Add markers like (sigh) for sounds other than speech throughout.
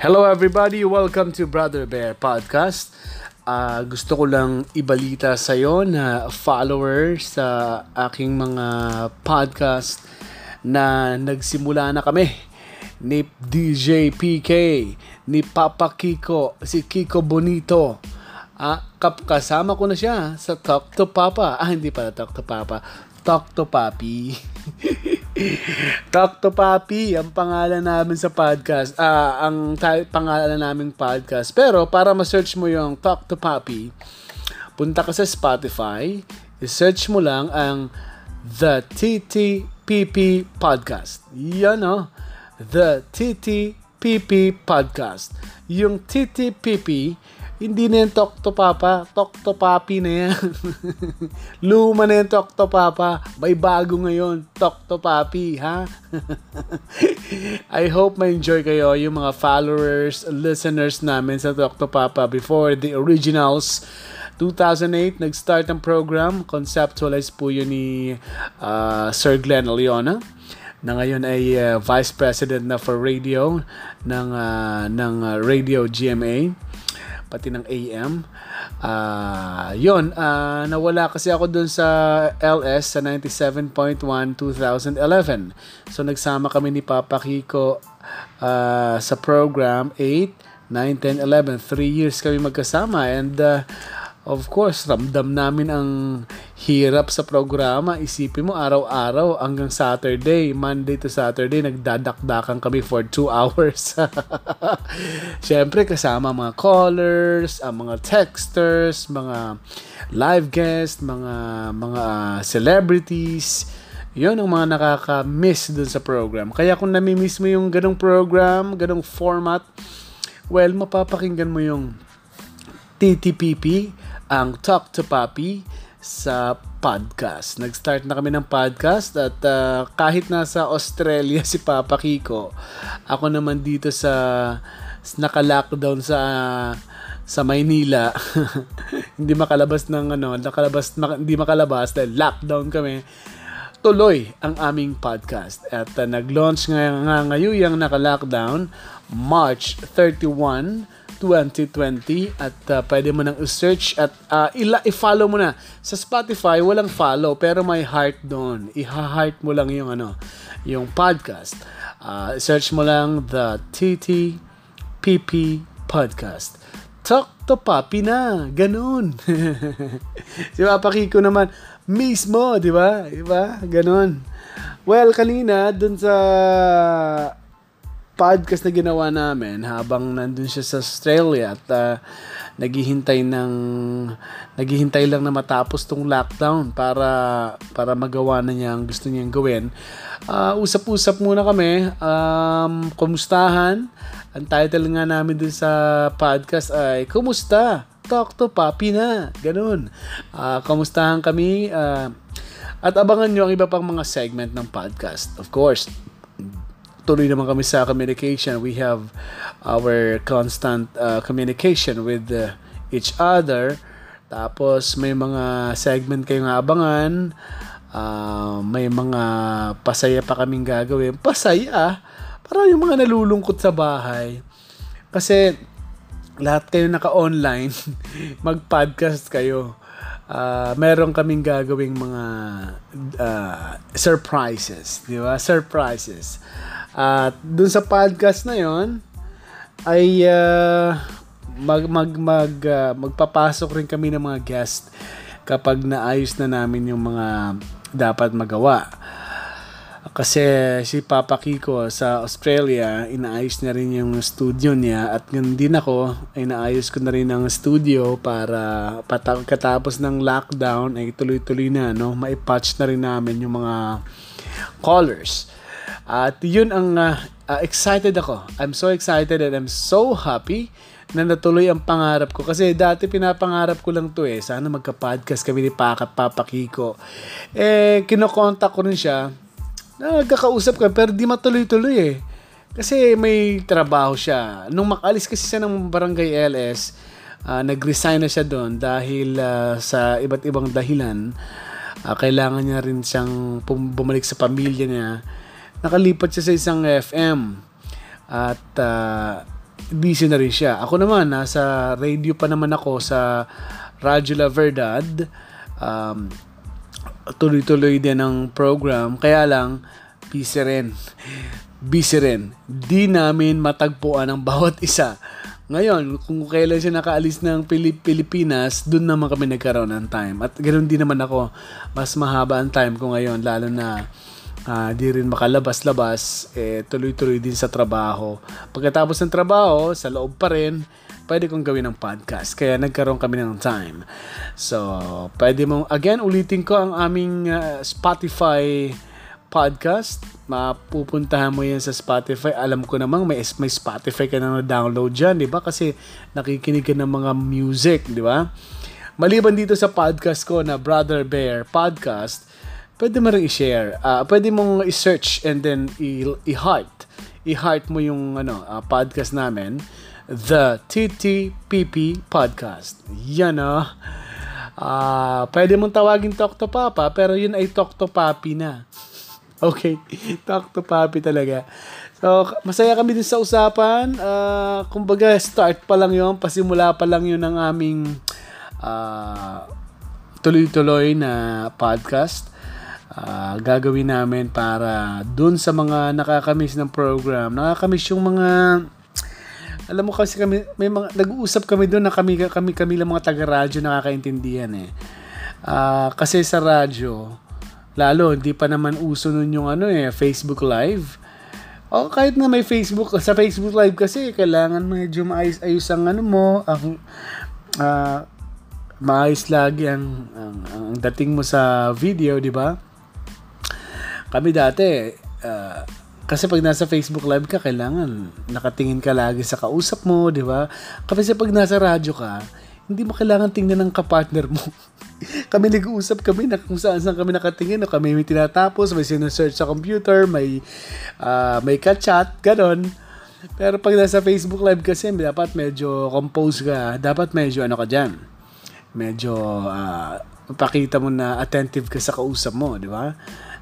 Hello everybody, welcome to Brother Bear Podcast. Uh, gusto ko lang ibalita sa iyo na followers sa aking mga podcast na nagsimula na kami ni DJ PK, ni Papa Kiko, si Kiko Bonito. Kap kasama ko na siya sa Talk to Papa. Ah, hindi pala Talk to Papa. Talk to Papi. (laughs) Talk to Papi, ang pangalan namin sa podcast. Ah, ang ta- pangalan namin podcast. Pero para ma-search mo yung Talk to Papi, punta ka sa Spotify, i-search mo lang ang The TTPP Podcast. Yan oh. The TTPP Podcast. Yung TTPP, hindi na yung Talk to Papa. Talk to Papi na yan. (laughs) Luma na yung Talk to Papa. May bago ngayon. Talk to Papi, ha? (laughs) I hope ma-enjoy kayo yung mga followers, listeners namin sa Talk to Papa before the originals. 2008, nag-start ang program. Conceptualize po yun ni uh, Sir Glenn Leona na ngayon ay uh, Vice President na for radio ng, uh, ng uh, Radio GMA pati ng AM. Uh, yun, uh, nawala kasi ako dun sa LS sa 97.1 2011. So nagsama kami ni Papa Kiko uh, sa program 8, 9, 10, 11. 3 years kami magkasama and uh, of course, ramdam namin ang hirap sa programa. Isipin mo, araw-araw hanggang Saturday, Monday to Saturday, nagdadakdakan kami for 2 (laughs) hours. (laughs) Siyempre, kasama mga callers, ang mga texters, mga live guests, mga mga celebrities. Yun ang mga nakaka-miss dun sa program. Kaya kung nami-miss mo yung ganong program, ganong format, well, mapapakinggan mo yung TTPP, ang Talk to Papi, sa podcast. Nag-start na kami ng podcast at uh, kahit nasa Australia (laughs) si Papa Kiko, ako naman dito sa naka-lockdown sa sa Maynila. (laughs) hindi makalabas ng ano, nakalabas mak- hindi makalabas dahil lockdown kami. Tuloy ang aming podcast at uh, nag-launch nga, nga ngayon yung naka-lockdown March 31 2020 at uh, pwede mo nang i-search at uh, ila- i-follow mo na. Sa Spotify, walang follow pero may heart doon. Iha-heart mo lang yung ano, yung podcast. Uh, search mo lang the TTPP Podcast. Talk to Papi na. Ganun. (laughs) si Papa Kiko naman, mismo, di ba? Di ba? Ganun. Well, kanina, dun sa podcast na ginawa namin habang nandun siya sa Australia at uh, naghihintay ng naghihintay lang na matapos tong lockdown para para magawa na niya ang gusto niyang gawin. Uh, usap-usap muna kami, um, kumustahan. Ang title nga namin dun sa podcast ay Kumusta? Talk to Papi na. Ganun. Uh, kumustahan kami uh, at abangan nyo ang iba pang mga segment ng podcast. Of course, tuloy naman kami sa communication. We have our constant uh, communication with uh, each other. Tapos may mga segment kayong abangan. Uh, may mga pasaya pa kaming gagawin. Pasaya? Parang yung mga nalulungkot sa bahay. Kasi lahat kayo naka-online, (laughs) mag-podcast kayo. Uh, meron kaming gagawing mga uh, surprises, di ba? Surprises. At dun sa podcast na yon ay uh, mag mag mag uh, magpapasok rin kami ng mga guest kapag naayos na namin yung mga dapat magawa. Kasi si Papa Kiko sa Australia, inaayos na rin yung studio niya at ganun din ako, inaayos ko na rin ang studio para katapos ng lockdown ay tuloy-tuloy na, no? Maipatch na rin namin yung mga callers. At yun ang uh, uh, excited ako. I'm so excited and I'm so happy na natuloy ang pangarap ko. Kasi dati pinapangarap ko lang to eh. Sana magka-podcast kami ni Pakat Papa Kiko. Eh, kinokontak ko rin siya. Nagkakausap ka pero di matuloy-tuloy eh. Kasi may trabaho siya. Nung makalis kasi siya ng barangay LS, uh, nag-resign na siya doon dahil uh, sa iba't ibang dahilan. Uh, kailangan niya rin siyang bumalik sa pamilya niya nakalipat siya sa isang FM. At uh, busy na rin siya. Ako naman, nasa radio pa naman ako sa Radyo La Verdad. Um, tuloy-tuloy din ang program. Kaya lang, busy rin. Busy rin. Di namin matagpuan ang bawat isa. Ngayon, kung kailan siya nakaalis ng Pilip Pilipinas, doon naman kami nagkaroon ng time. At ganoon din naman ako, mas mahaba ang time ko ngayon, lalo na uh, di rin makalabas-labas, eh, tuloy-tuloy din sa trabaho. Pagkatapos ng trabaho, sa loob pa rin, pwede kong gawin ng podcast. Kaya nagkaroon kami ng time. So, pwede mong, again, ulitin ko ang aming uh, Spotify podcast, mapupuntahan mo yan sa Spotify. Alam ko namang may, may Spotify ka na download dyan, di ba? Kasi nakikinig ka ng mga music, di ba? Maliban dito sa podcast ko na Brother Bear Podcast, pwede mo rin i-share. Uh, pwede mong i-search and then i-heart. I-heart mo yung ano, uh, podcast namin. The TTPP Podcast. Yan o. Oh. Uh, pwede mong tawagin Talk to Papa, pero yun ay Talk to Papi na. (laughs) Okay. Talk to papi talaga. So, masaya kami din sa usapan. Uh, kumbaga, start pa lang yon Pasimula pa lang yun ng aming uh, tuloy-tuloy na podcast. Uh, gagawin namin para dun sa mga nakakamiss ng program. Nakakamiss yung mga alam mo kasi kami may mga nag-uusap kami doon na kami kami kami lang mga taga-radyo nakakaintindihan eh. Uh, kasi sa radyo, Lalo, hindi pa naman uso nun yung ano eh, Facebook Live. O kahit na may Facebook, sa Facebook Live kasi, kailangan medyo maayos-ayos ang ano mo, ang uh, maayos lagi ang, ang, ang dating mo sa video, di ba? Kami dati, uh, kasi pag nasa Facebook Live ka, kailangan nakatingin ka lagi sa kausap mo, di ba? Kasi pag nasa radyo ka, hindi mo kailangan tingnan ng kapartner mo. (laughs) kami nag-uusap kami na kung saan saan kami nakatingin, no? kami may tinatapos, may sinesearch sa computer, may uh, may ka-chat, ganon. Pero pag nasa Facebook Live kasi, dapat medyo compose ka, dapat medyo ano ka dyan, medyo uh, pakita mo na attentive ka sa kausap mo, di ba?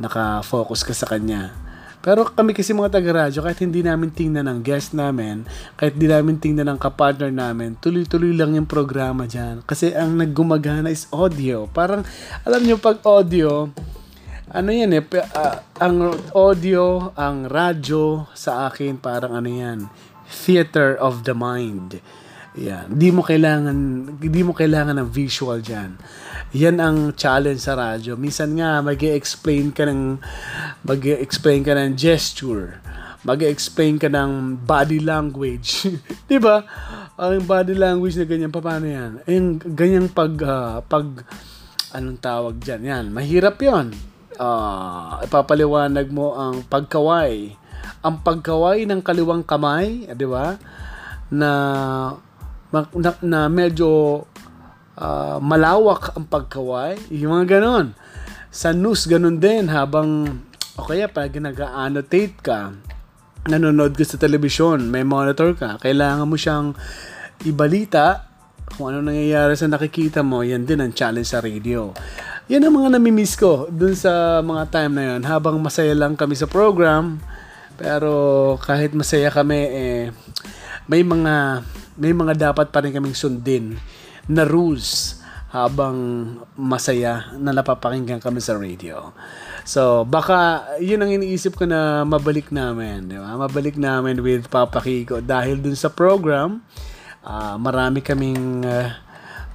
Naka-focus ka sa kanya. Pero kami kasi mga taga-radyo, kahit hindi namin tingnan ng guest namin, kahit hindi namin tingnan ng kapartner namin, tuloy-tuloy lang yung programa dyan. Kasi ang naggumagana is audio. Parang, alam nyo, pag audio, ano yan eh, uh, ang audio, ang radyo sa akin, parang ano yan, theater of the mind. Yan. Di mo kailangan, di mo kailangan ng visual diyan. Yan ang challenge sa radyo. Minsan nga mag explain ka ng mag explain ka ng gesture. mag explain ka ng body language. (laughs) 'Di ba? Ang body language na ganyan paano yan? Yung ganyang pag uh, pag anong tawag diyan? Yan, mahirap 'yon. Uh, ipapaliwanag mo ang pagkaway. Ang pagkaway ng kaliwang kamay, 'di ba? Na na, na medyo uh, malawak ang pagkaway, yung mga ganon. Sa news, ganon din, habang, o kaya pag nag-annotate ka, nanonood ka sa telebisyon, may monitor ka, kailangan mo siyang ibalita kung ano nangyayari sa nakikita mo, yan din ang challenge sa radio. Yan ang mga namimiss ko dun sa mga time na yun. Habang masaya lang kami sa program, pero kahit masaya kami, eh, may mga may mga dapat pa rin kaming sundin na rules habang masaya na napapakinggan kami sa radio. So, baka yun ang iniisip ko na mabalik namin, di ba? Mabalik namin with Papa Kiko dahil dun sa program, uh, marami kaming uh,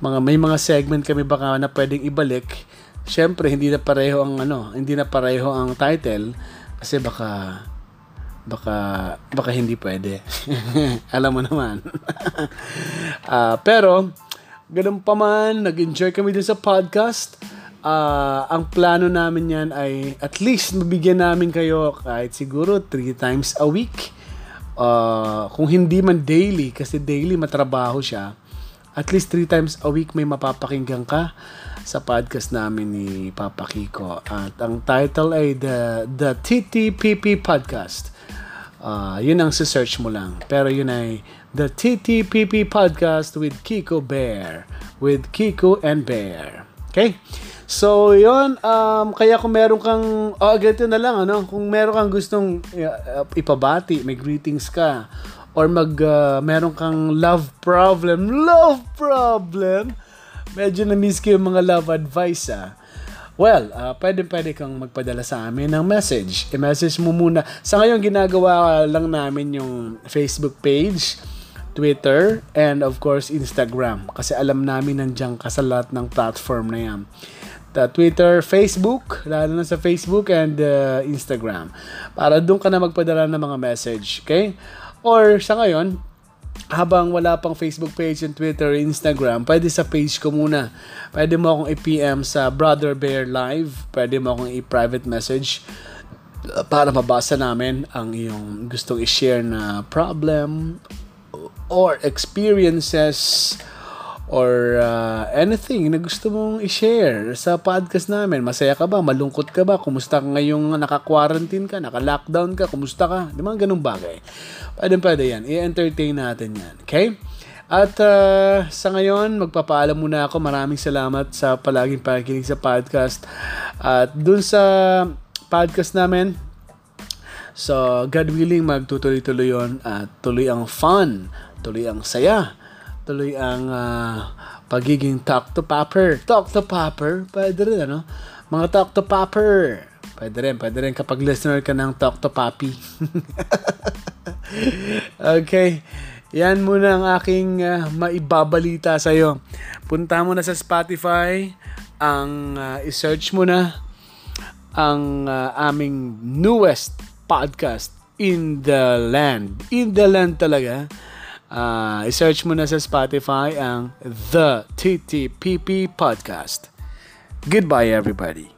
mga may mga segment kami baka na pwedeng ibalik. Syempre, hindi na pareho ang ano, hindi na pareho ang title kasi baka baka baka hindi pwede. (laughs) Alam mo naman. uh, (laughs) pero ganun pa man, nag-enjoy kami din sa podcast. Uh, ang plano namin yan ay at least mabigyan namin kayo kahit siguro 3 times a week. Uh, kung hindi man daily, kasi daily matrabaho siya, at least 3 times a week may mapapakinggan ka sa podcast namin ni Papa Kiko. At ang title ay The, the TTPP Podcast. Uh, yun ang search mo lang. Pero yun ay The TTPP Podcast with Kiko Bear. With Kiko and Bear. Okay? So, yun. Um, kaya kung meron kang... Oh, ganito na lang, ano? Kung meron kang gustong uh, ipabati, may greetings ka, or mag uh, meron kang love problem, love problem, medyo na-miss ko yung mga love advice ah. Well, uh, pwede pwede kang magpadala sa amin ng message. I-message mo muna. Sa ngayon, ginagawa lang namin yung Facebook page, Twitter, and of course, Instagram. Kasi alam namin nandiyan ka sa lahat ng platform na yan. The Twitter, Facebook, lalo na sa Facebook and uh, Instagram. Para doon ka na magpadala ng mga message. Okay? Or sa ngayon, habang wala pang Facebook page and Twitter, Instagram, pwede sa page ko muna. Pwede mo akong i-PM sa Brother Bear Live. Pwede mo akong i-private message para mabasa namin ang iyong gustong i-share na problem or experiences or uh, anything na gusto mong i-share sa podcast namin. Masaya ka ba? Malungkot ka ba? Kumusta ka ngayong naka-quarantine ka? Naka-lockdown ka? Kumusta ka? Di ba ganun bagay? Pwede pwede yan. I-entertain natin yan. Okay? At uh, sa ngayon, magpapaalam muna ako. Maraming salamat sa palaging pakikinig sa podcast. At dun sa podcast namin, so God willing, magtutuloy-tuloy yon at tuloy ang fun, tuloy ang saya, tuloy ang uh, pagiging talk to popper. Talk to popper, pwede rin ano? Mga talk to popper. Pwede rin, pwede rin kapag listener ka ng talk to papi. (laughs) okay. Yan muna ang aking uh, maibabalita sa iyo. Punta mo na sa Spotify, ang uh, i-search mo na ang uh, aming newest podcast in the land. In the land talaga uh, i-search mo na sa Spotify ang The TTPP Podcast. Goodbye everybody.